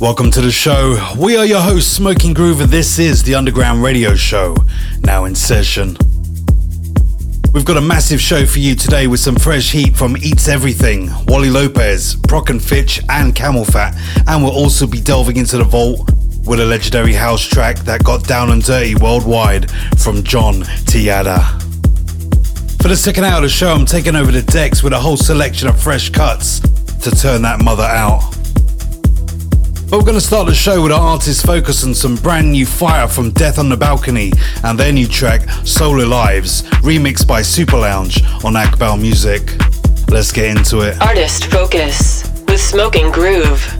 Welcome to the show. We are your hosts, Smoking Groove, and this is the Underground Radio Show, now in session. We've got a massive show for you today with some fresh heat from Eats Everything, Wally Lopez, Prok and Fitch, and CamelPhat, and we'll also be delving into the vault with a legendary house track that got down and dirty worldwide from John Tejada. For the second hour of the show, I'm taking over the decks with a whole selection of fresh cuts to turn that mother out. But we're going to start the show with our artist focus on some brand new fire from Death on the Balcony and their new track, Solar Lives, remixed by Super Lounge on Akbal Music. Let's get into it. Artist Focus with Smoking Groove.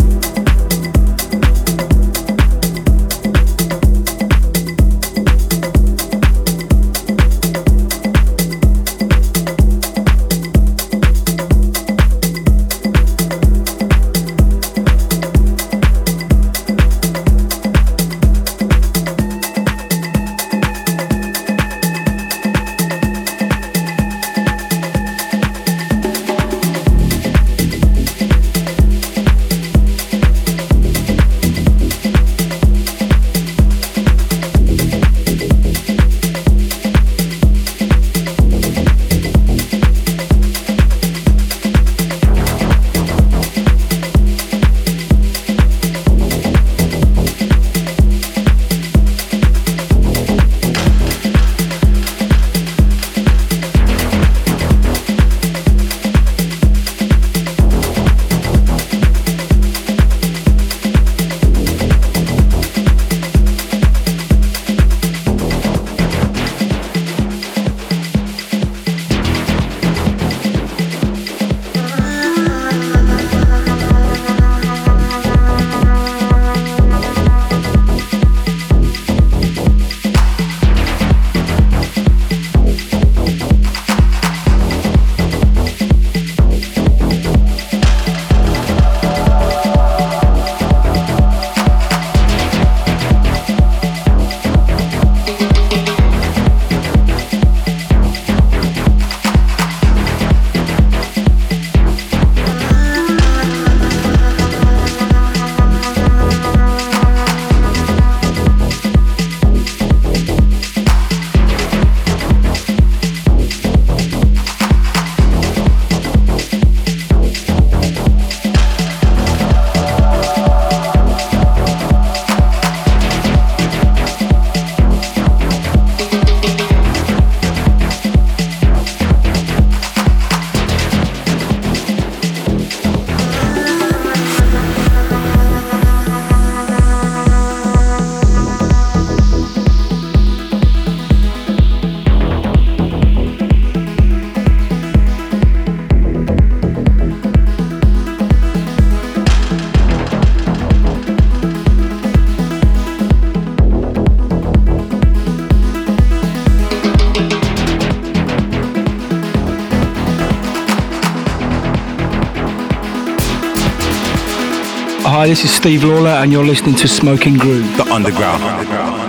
Hi, this is Steve Lawler, and you're listening to Smoking Groove. The Underground. underground.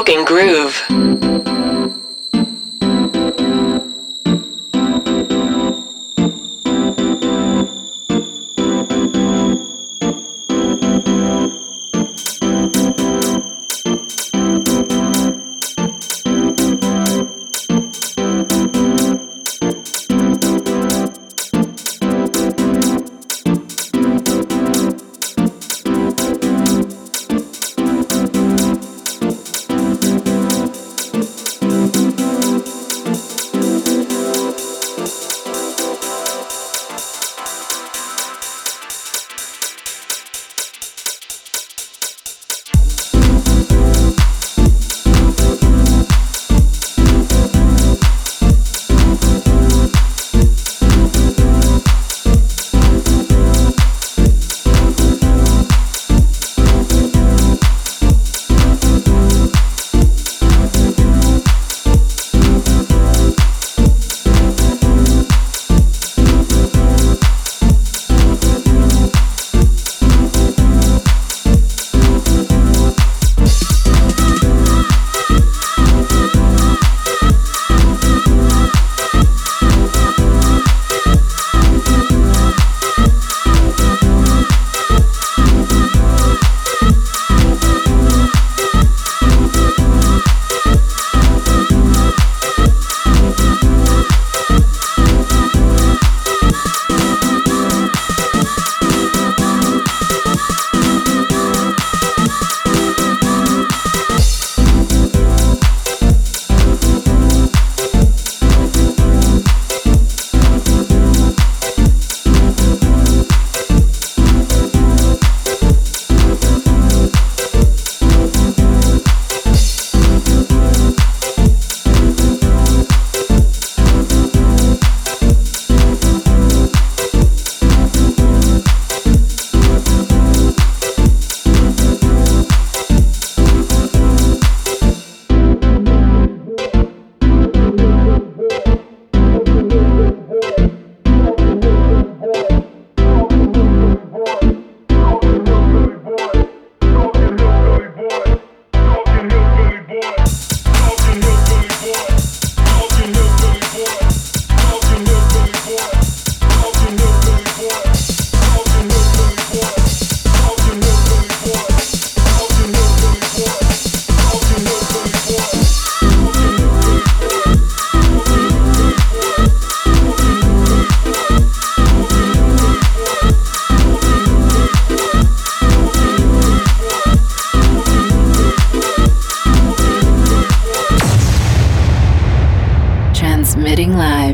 Smoking Groove.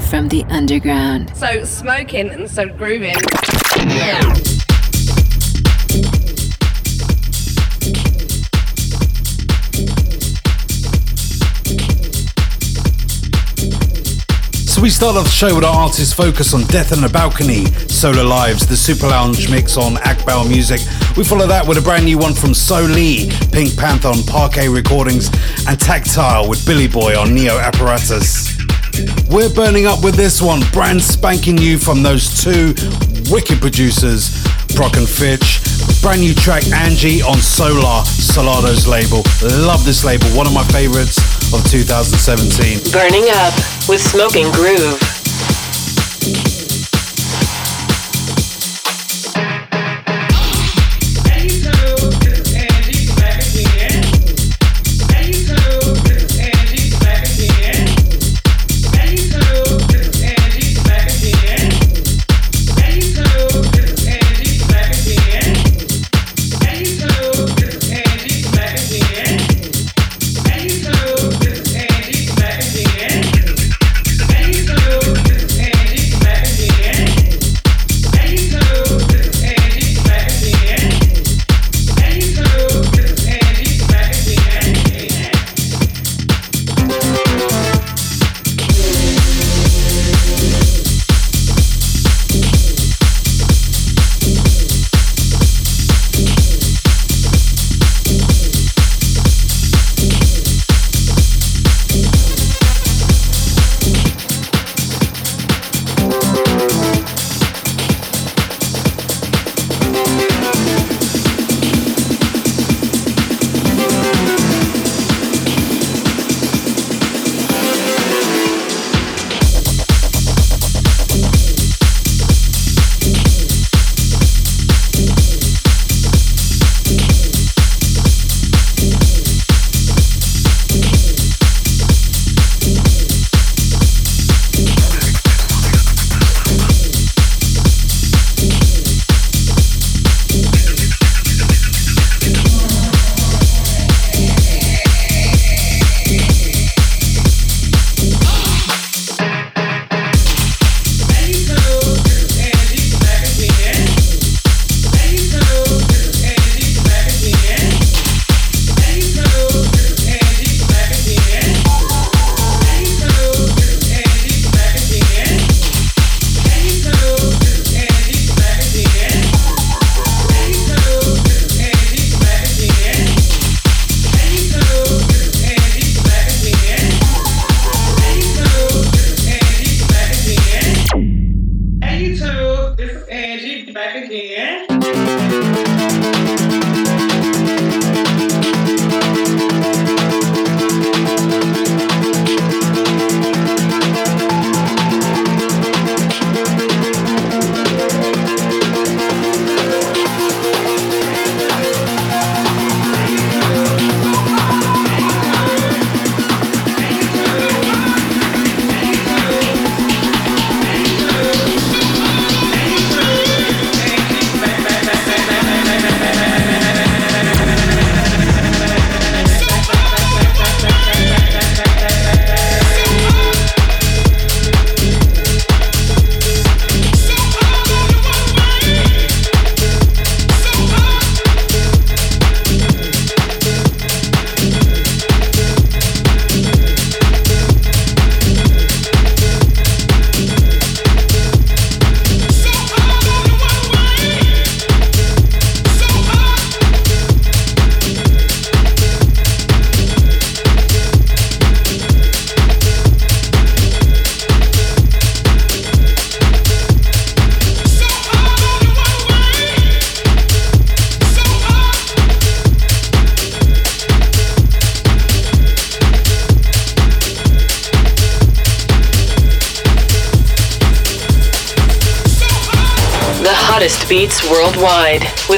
From the underground. So smoking and so grooving. So we start off the show with our artist focus on Death on a Balcony, Solar Lives, the Super Lounge mix on Akbal Music. We follow that with a brand new one from Solee, Pink Panther on Parquet Recordings, and Tactile with Billy Boy on Neo Apparatus. We're burning up with this one, brand spanking new from those two wicked producers, Prok and Fitch. Brand new track Angie on Sola, Solardo's label. Love this label, one of my favorites of 2017. Burning up with Smoking Groove.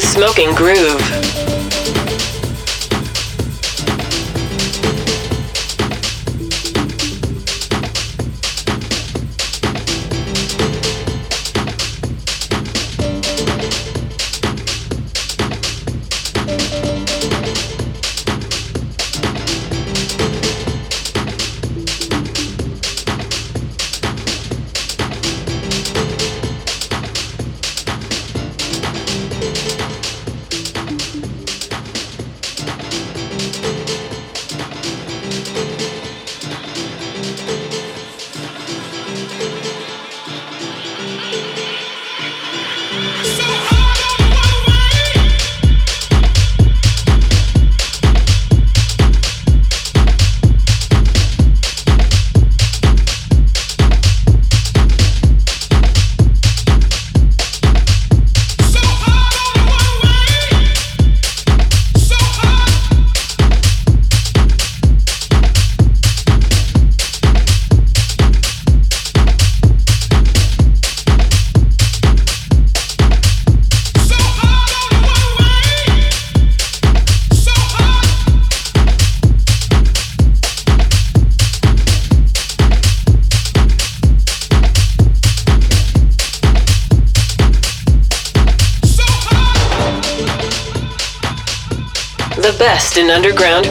Smoking Groove.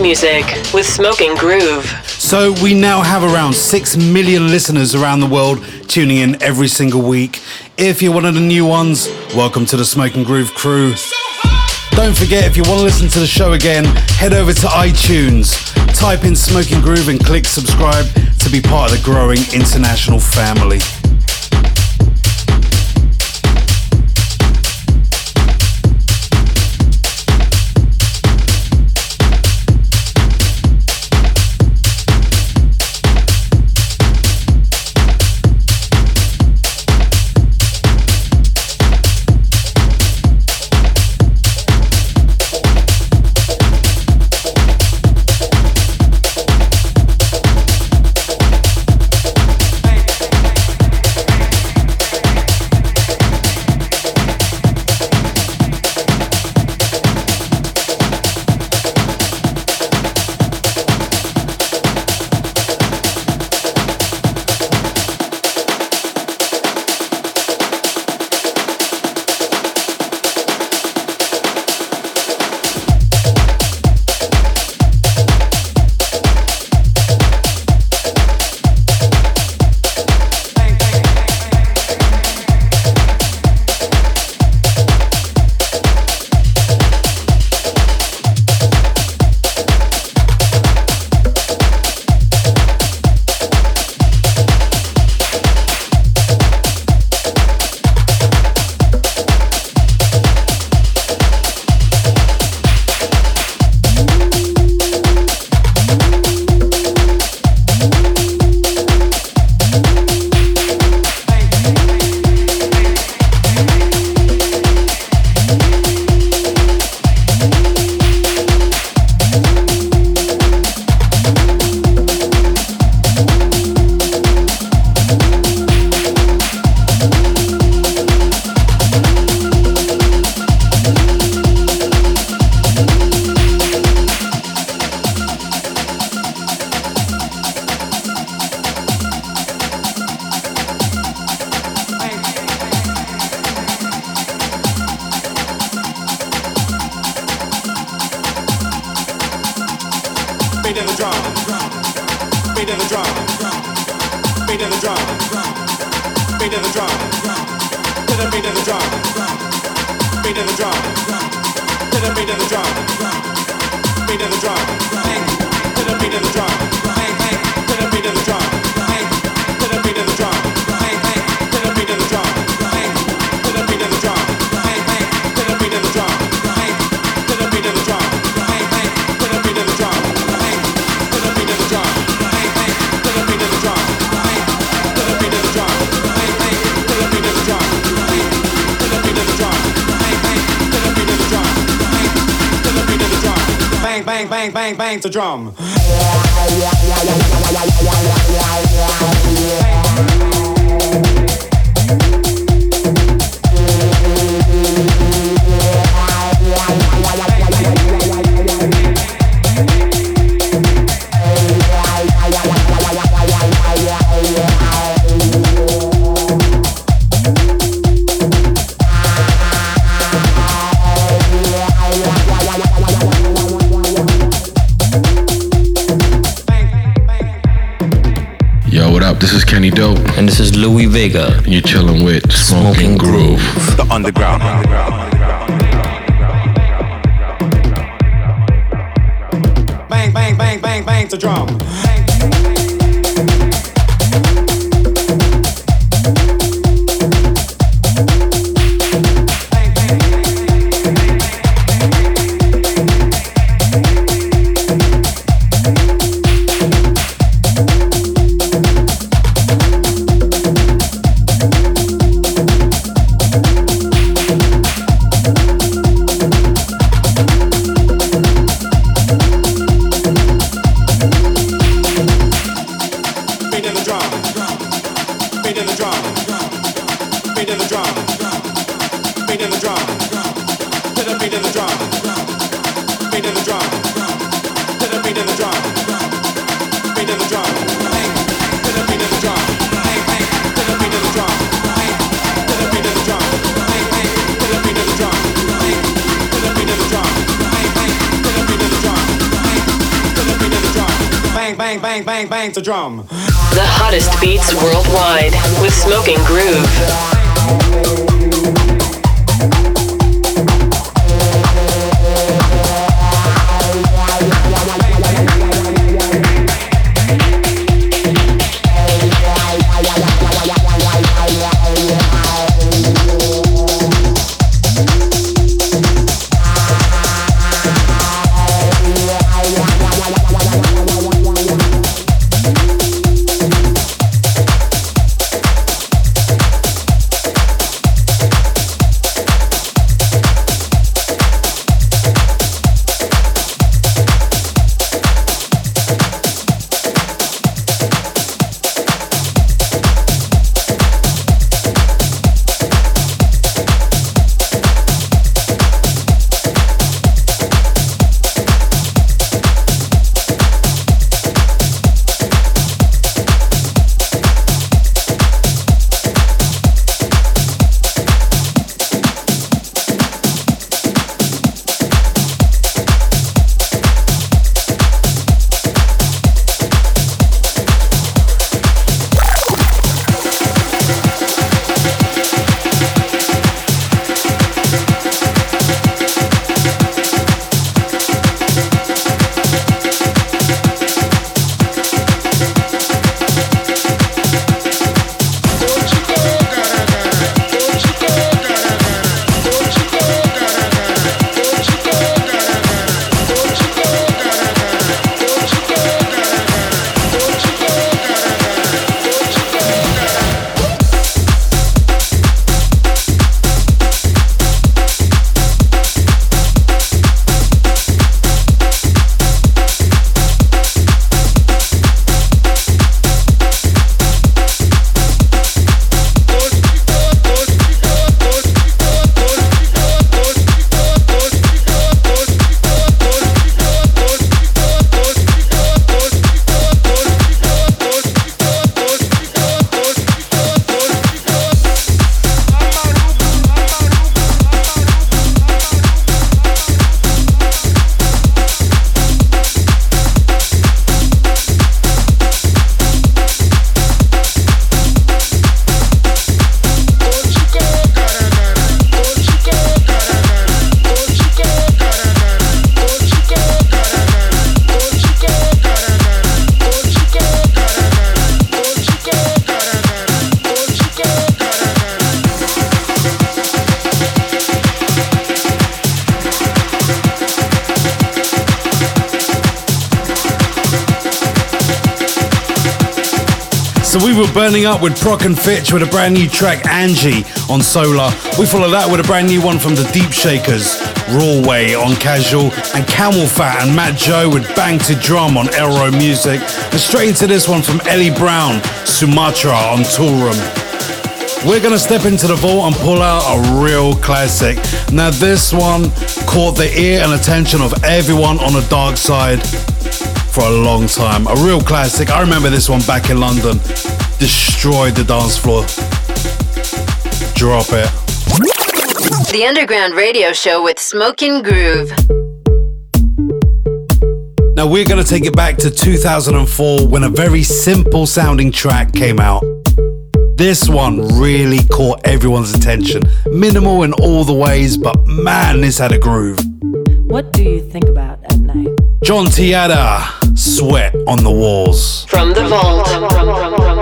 Music with Smoking Groove. So we now have around 6 million listeners around the world tuning in every single week. If you're one of the new ones, welcome to the Smoking Groove crew. Don't forget, if you want to listen to the show again, head over to iTunes, type in Smoking Groove and click subscribe to be part of the growing international family. Bang, bang, bang, bang drum. The hottest beats worldwide with Smoking Groove. Up with Prok and Fitch with a brand new track, Angie, on Sola. We follow that with a brand new one from the Deep Shakers, Rawway on Casual, and CamelPhat and Matt Joe with Bang to Drum on Elrow Music. And straight into this one from Eli Brown, Sumatra on Toolroom. We're gonna step into the vault and pull out a real classic. Now, this one caught the ear and attention of everyone on the dark side for a long time. A real classic. I remember this one back in London. Destroyed the dance floor. Drop it. The Underground Radio Show with Smoking Groove. Now we're going to take it back to 2004 when a very simple sounding track came out. This one really caught everyone's attention. Minimal in all the ways, but man, this had a groove. What do you think about at night? John Tejada, Sweat on the Walls. From the vault.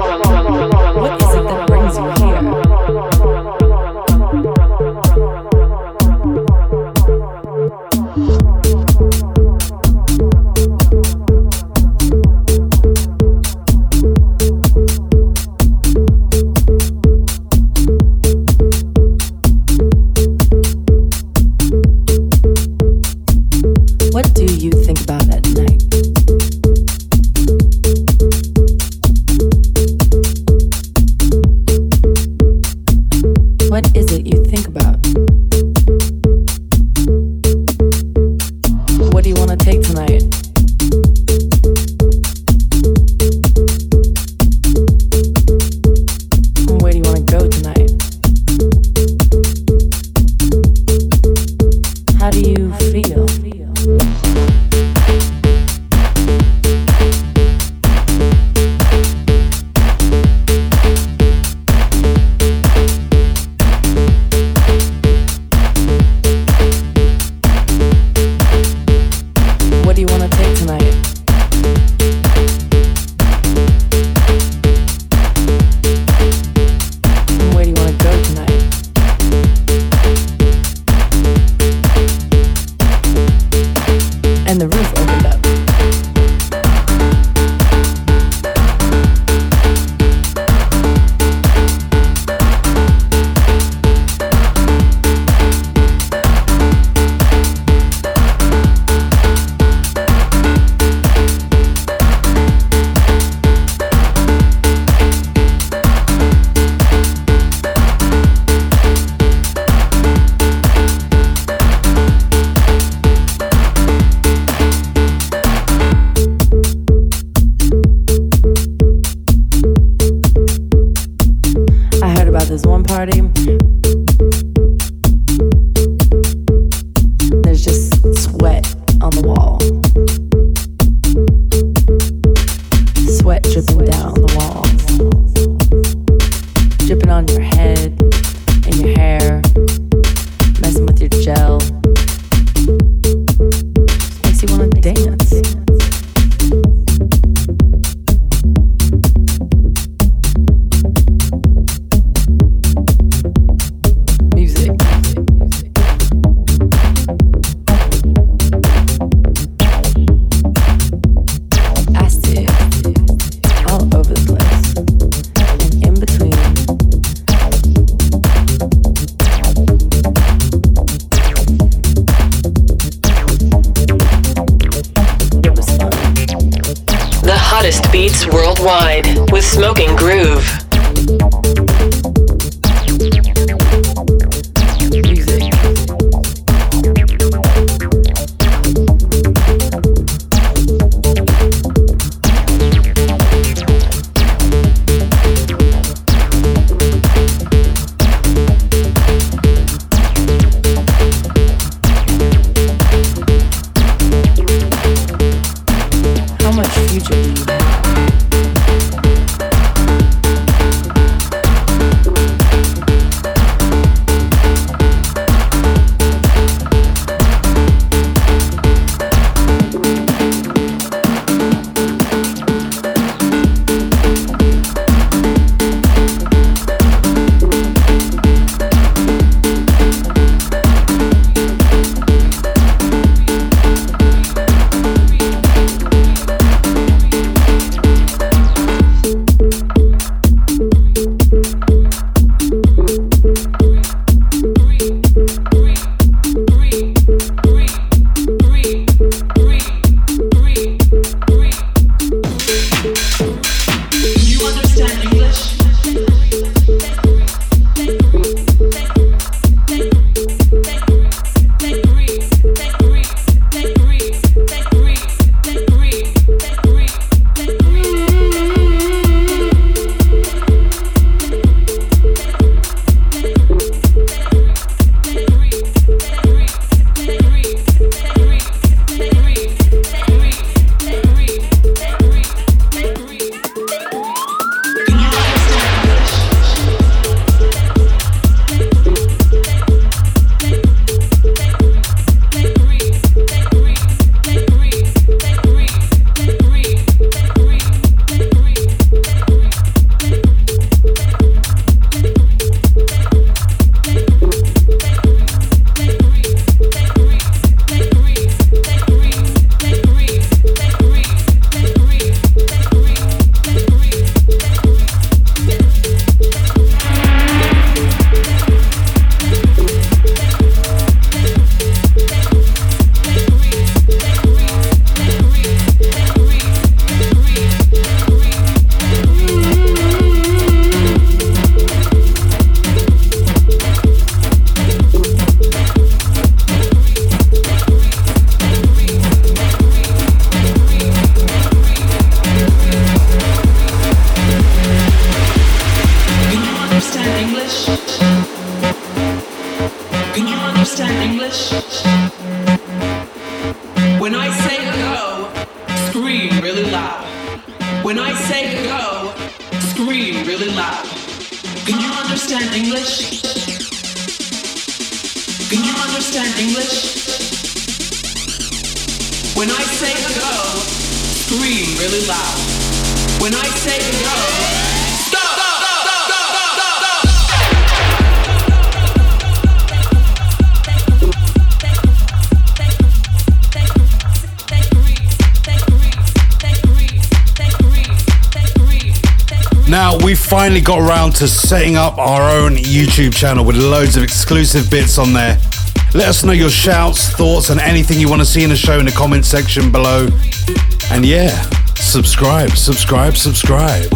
got around to setting up our own YouTube channel with loads of exclusive bits on there. Let us know your shouts, thoughts, and anything you want to see in the show in the comment section below. And yeah, subscribe, subscribe, subscribe.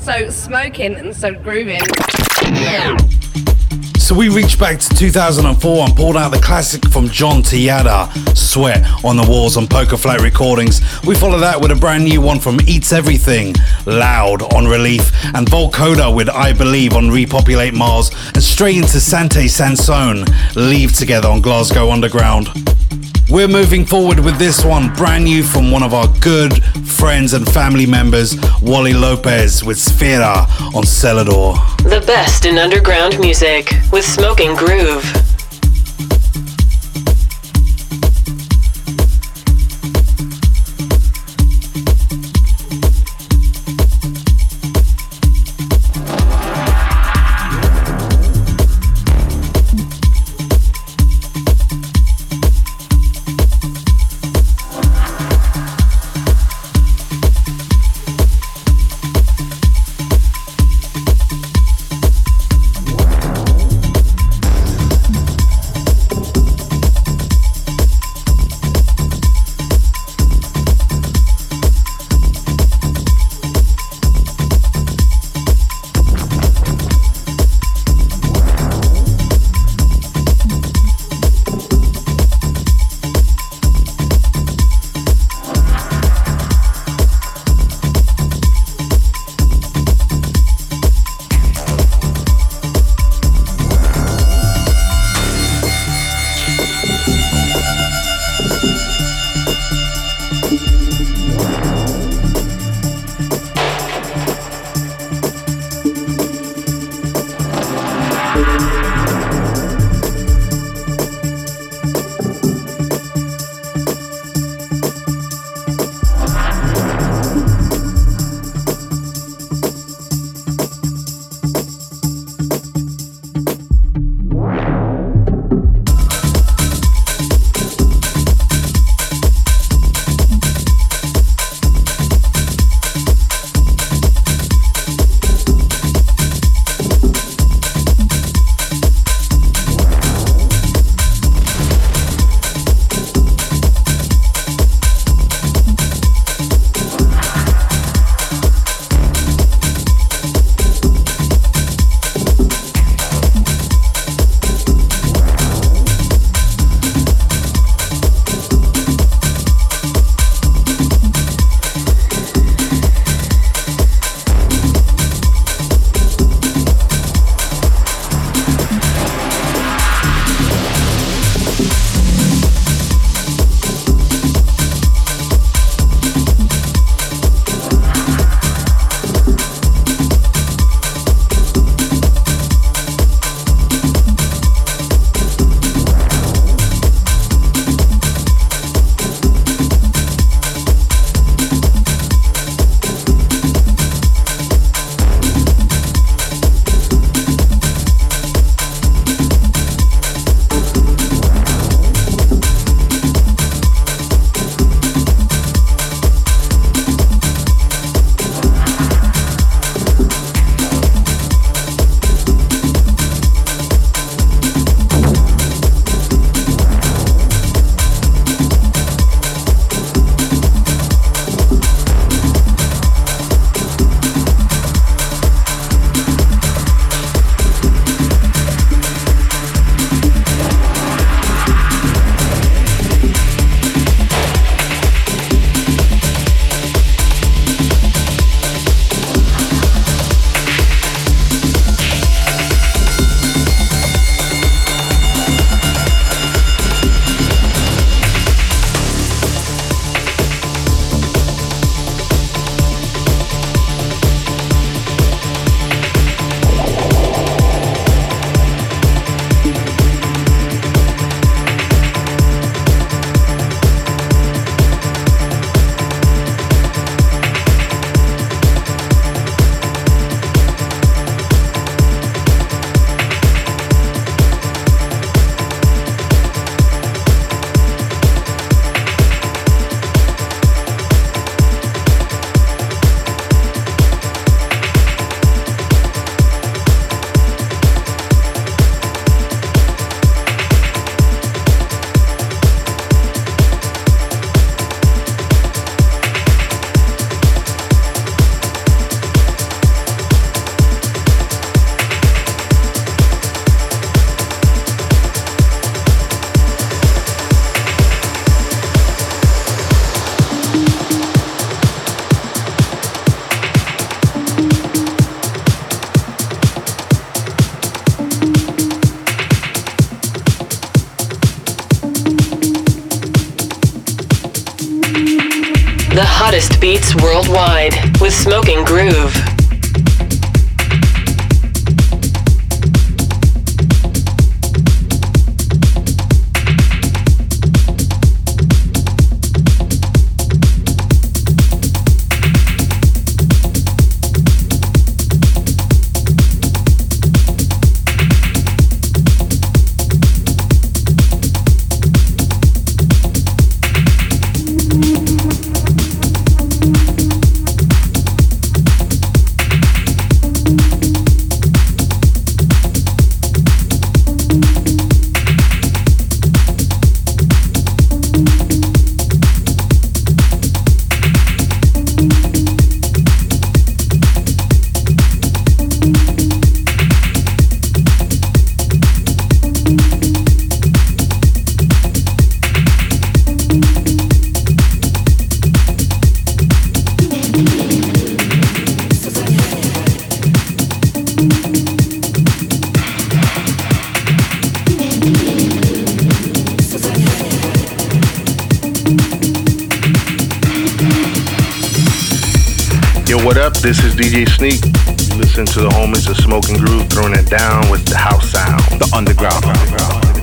So smoking and so grooving. So we reached back to 2004 and pulled out the classic from John Tejada, Sweat on the Walls on Poker Flat Recordings. We follow that with a brand new one from Eats Everything, Loud on Relief, and Volcoda with I Believe on Repopulate Mars, and straight into Sante Sansone, Leave Together on Glasgow Underground. We're moving forward with this one, brand new from one of our good friends and family members, Wally Lopez with Sfera on Celador. The best in underground music with Smoking Groove. Throwing it down with the house sound. The underground. underground.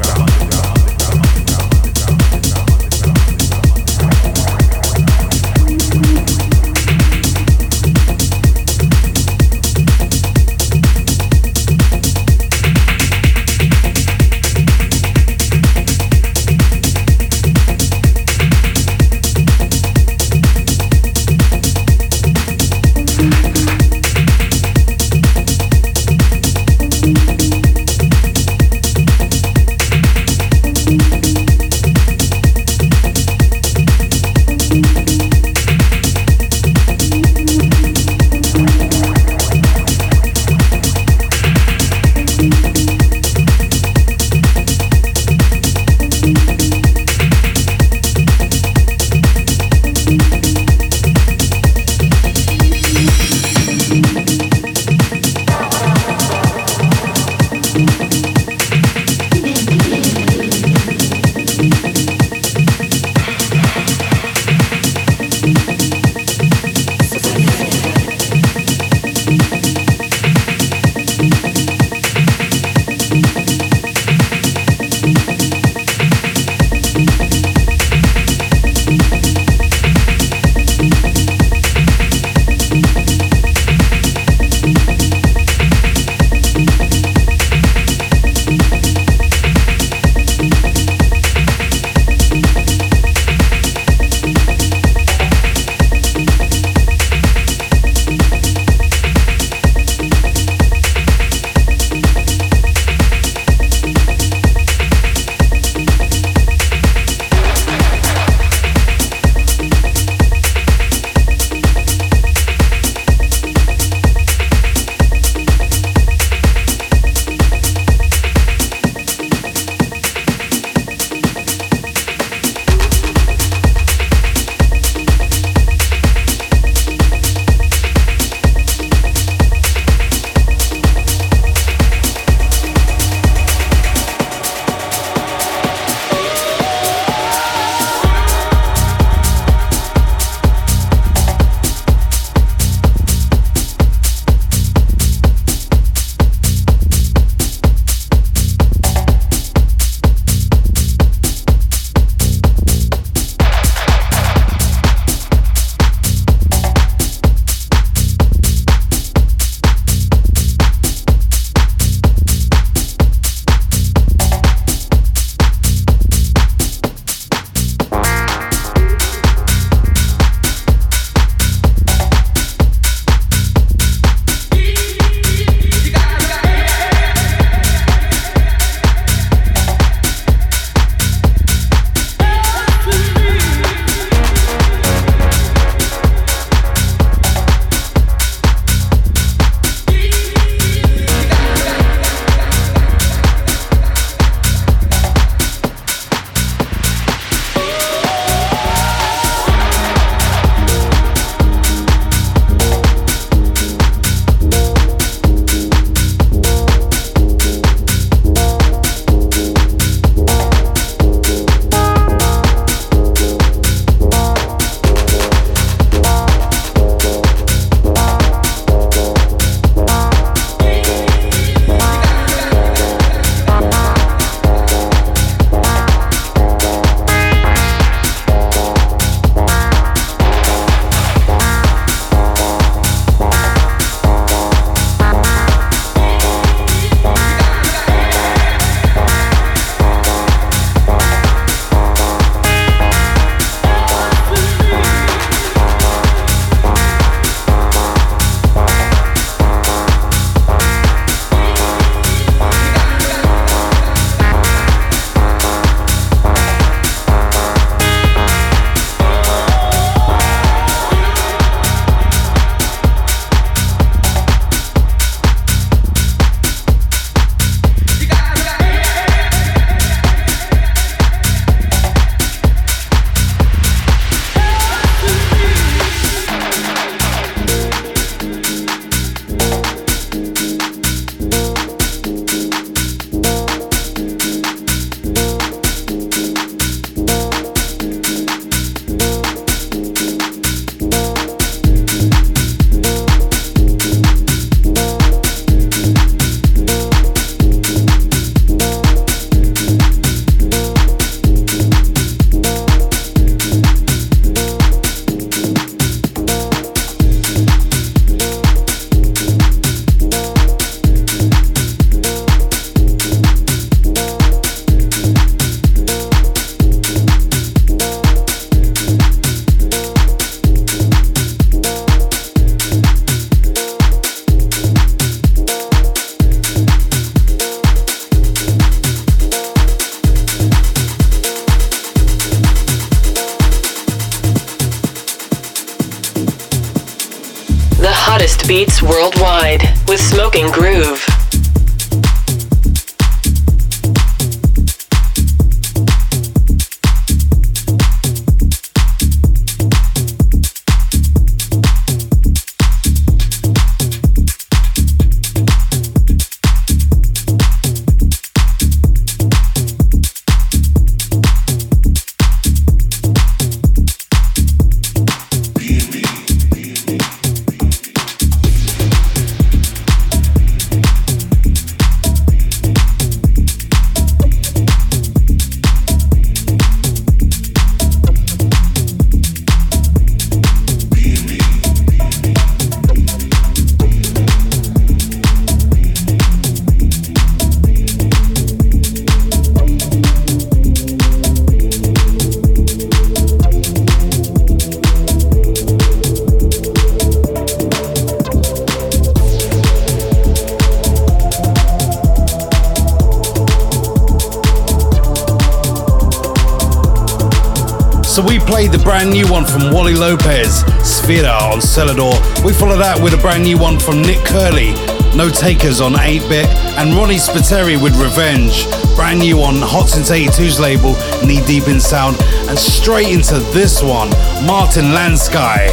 Lopez, Sfera on Celador. We followed that with a brand new one from Nick Curly, No Takers on 8-Bit, and Ronnie Spiteri with Revenge, brand new on Hot Since 82's label, Knee Deep in Sound, and straight into this one, Martin Landsky,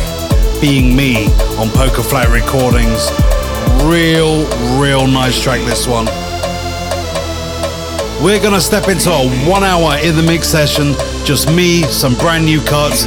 Being Me on Poker Flat Recordings. Real, real nice track this one. We're gonna step into a one hour in the mix session, just me, some brand new cuts,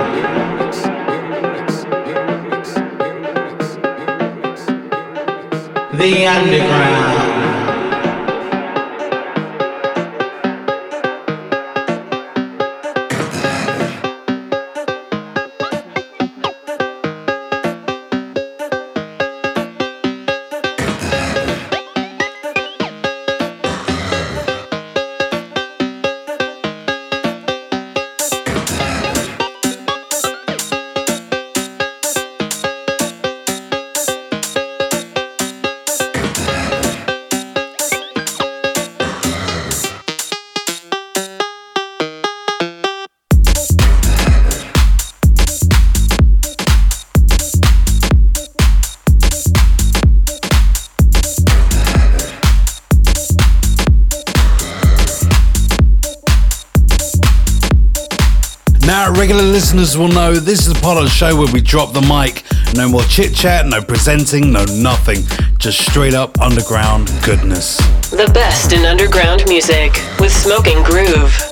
the underground. listeners will know, this is the part of the show where we drop the mic. No more chit chat, no presenting, no nothing. Just straight up underground goodness. The best in underground music with Smoking Groove.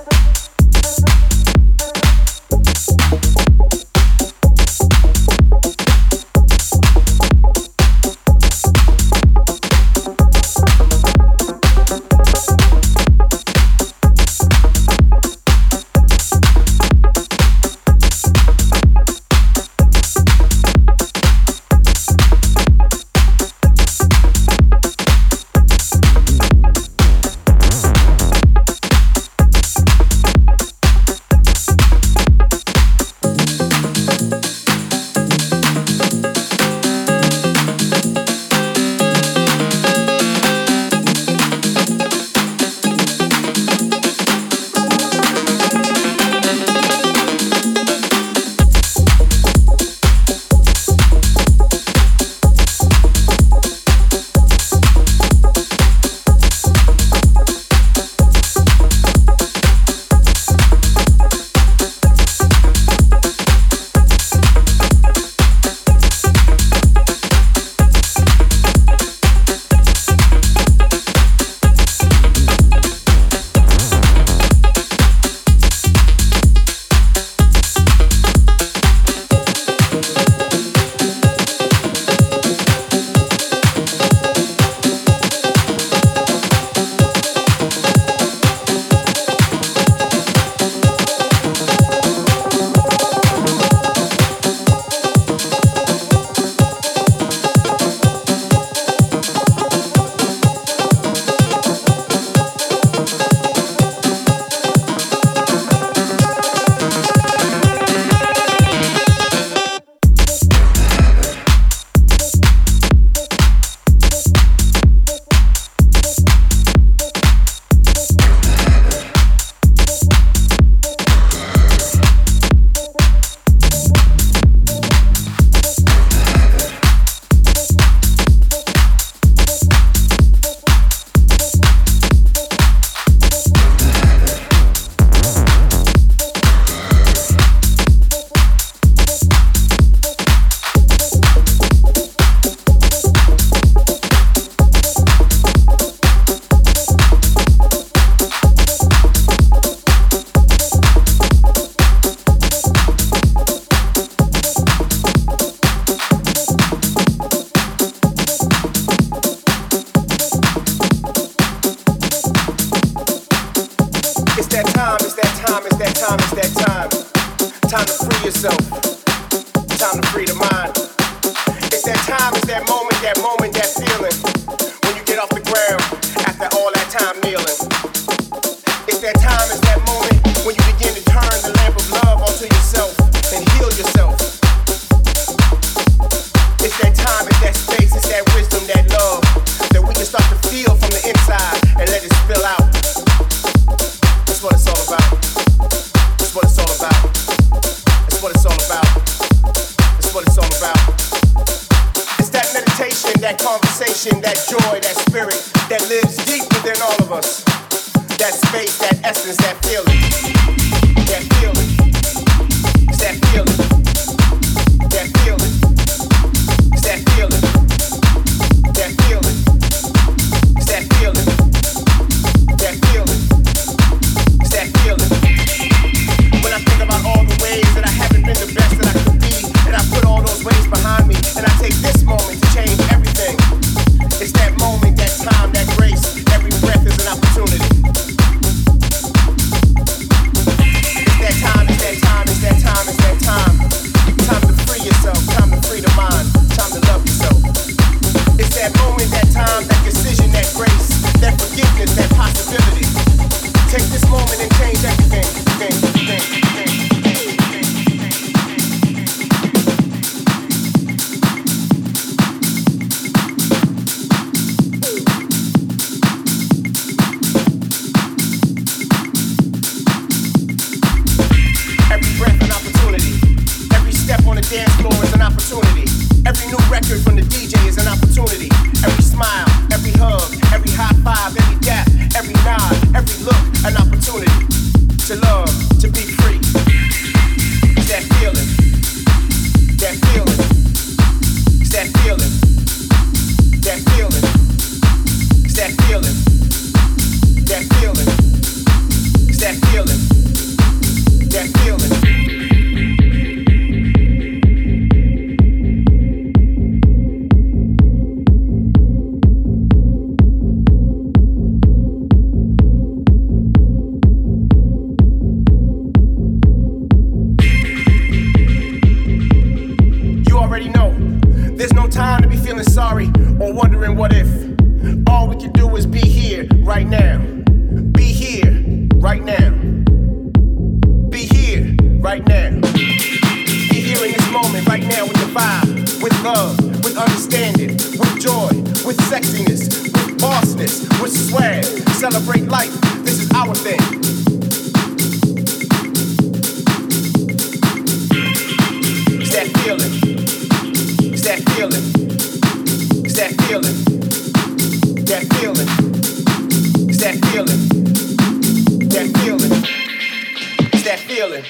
that feeling.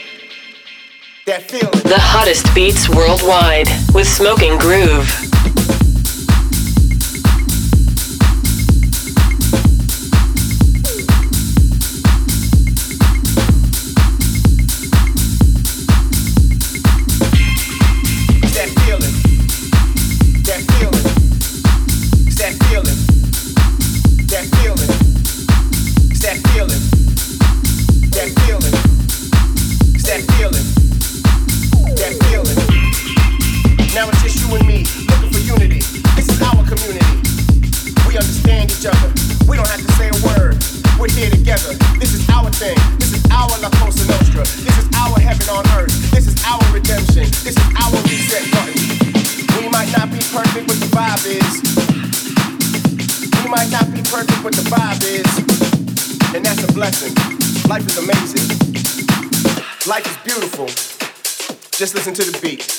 That feeling. The hottest beats worldwide with Smoking Groove. beautiful. Just listen to the beat.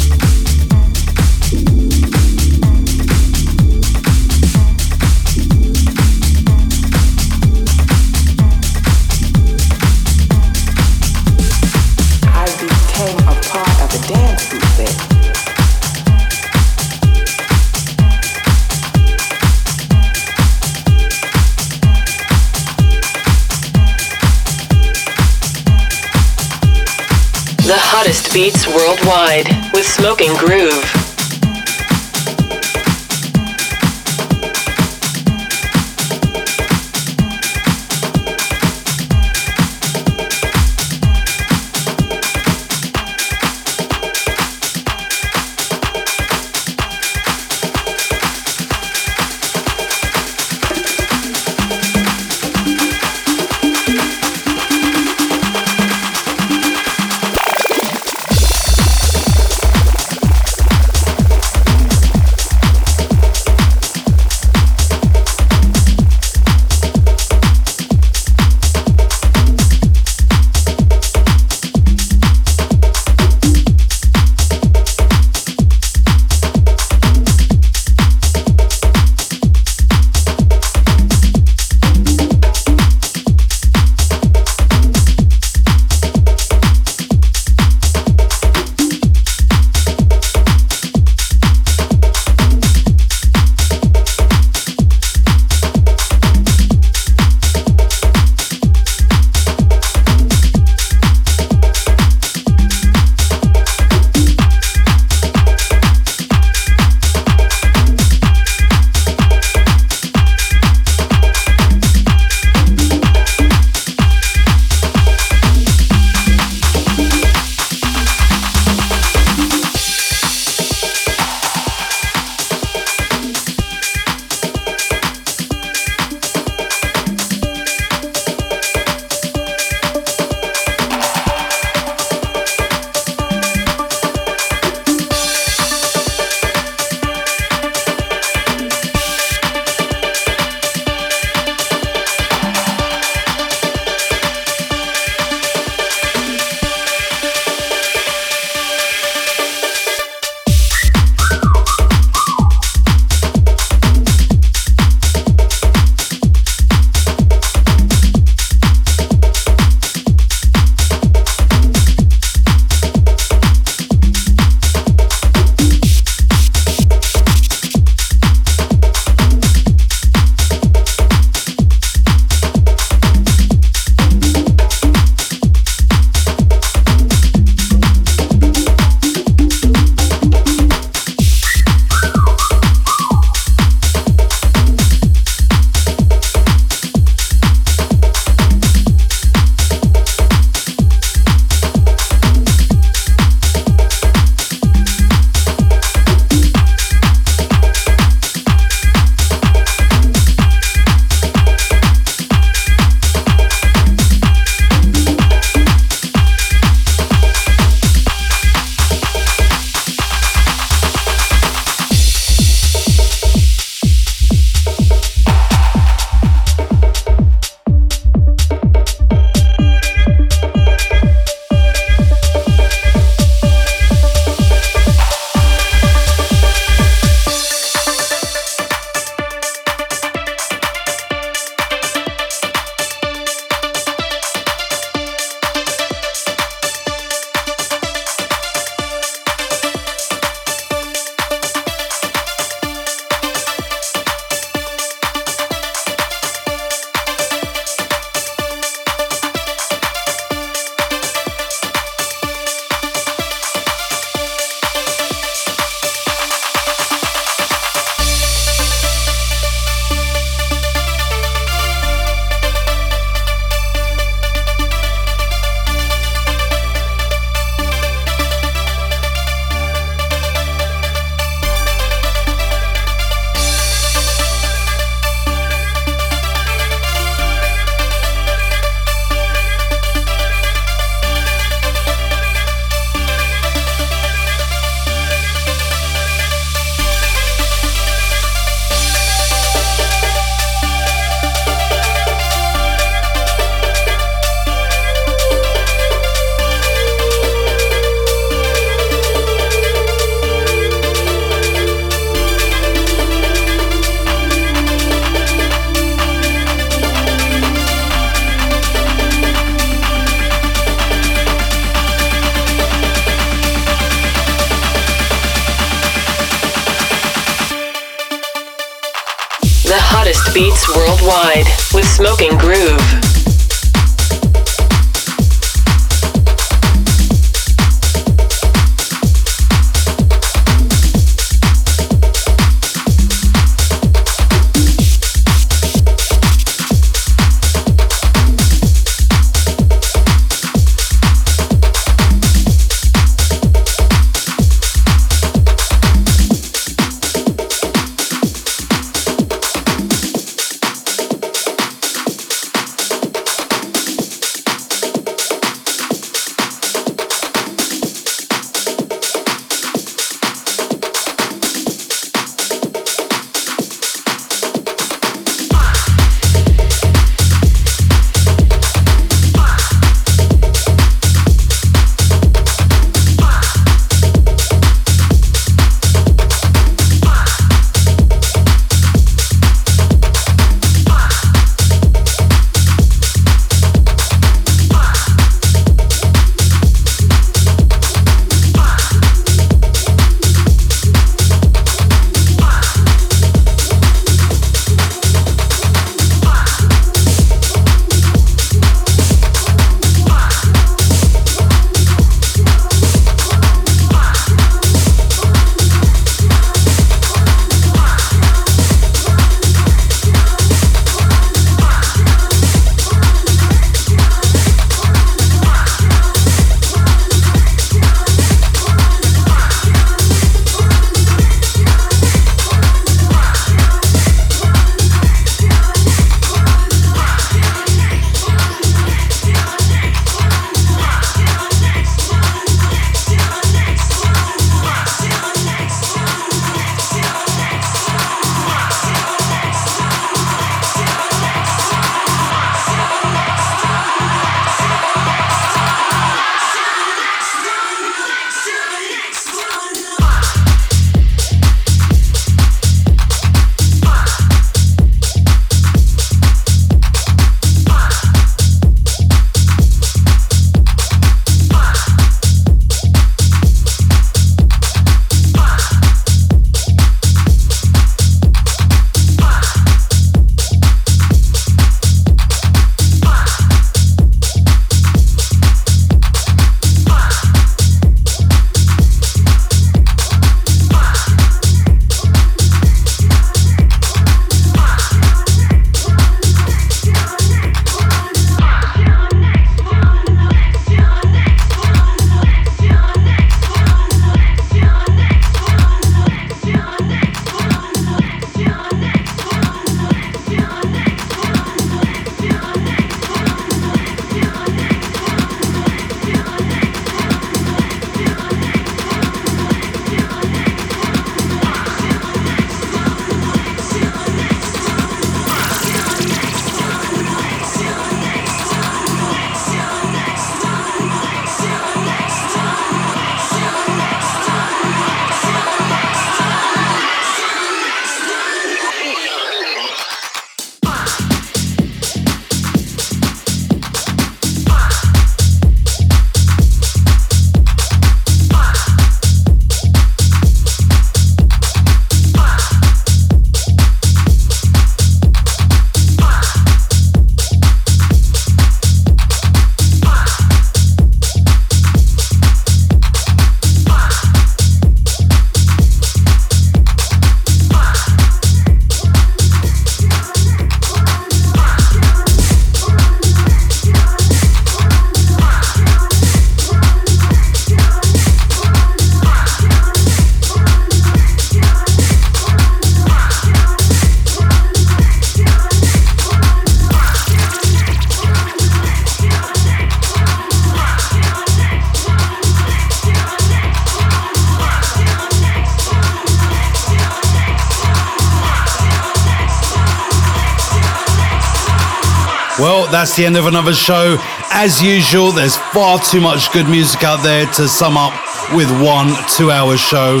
Well, that's the end of another show. As usual, there's far too much good music out there to sum up with one two hour show.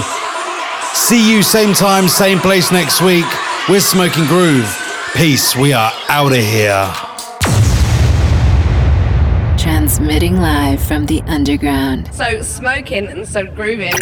See you same time, same place next week. We're Smoking Groove. Peace. We are out of here. Transmitting live from the underground. So smoking and so grooving.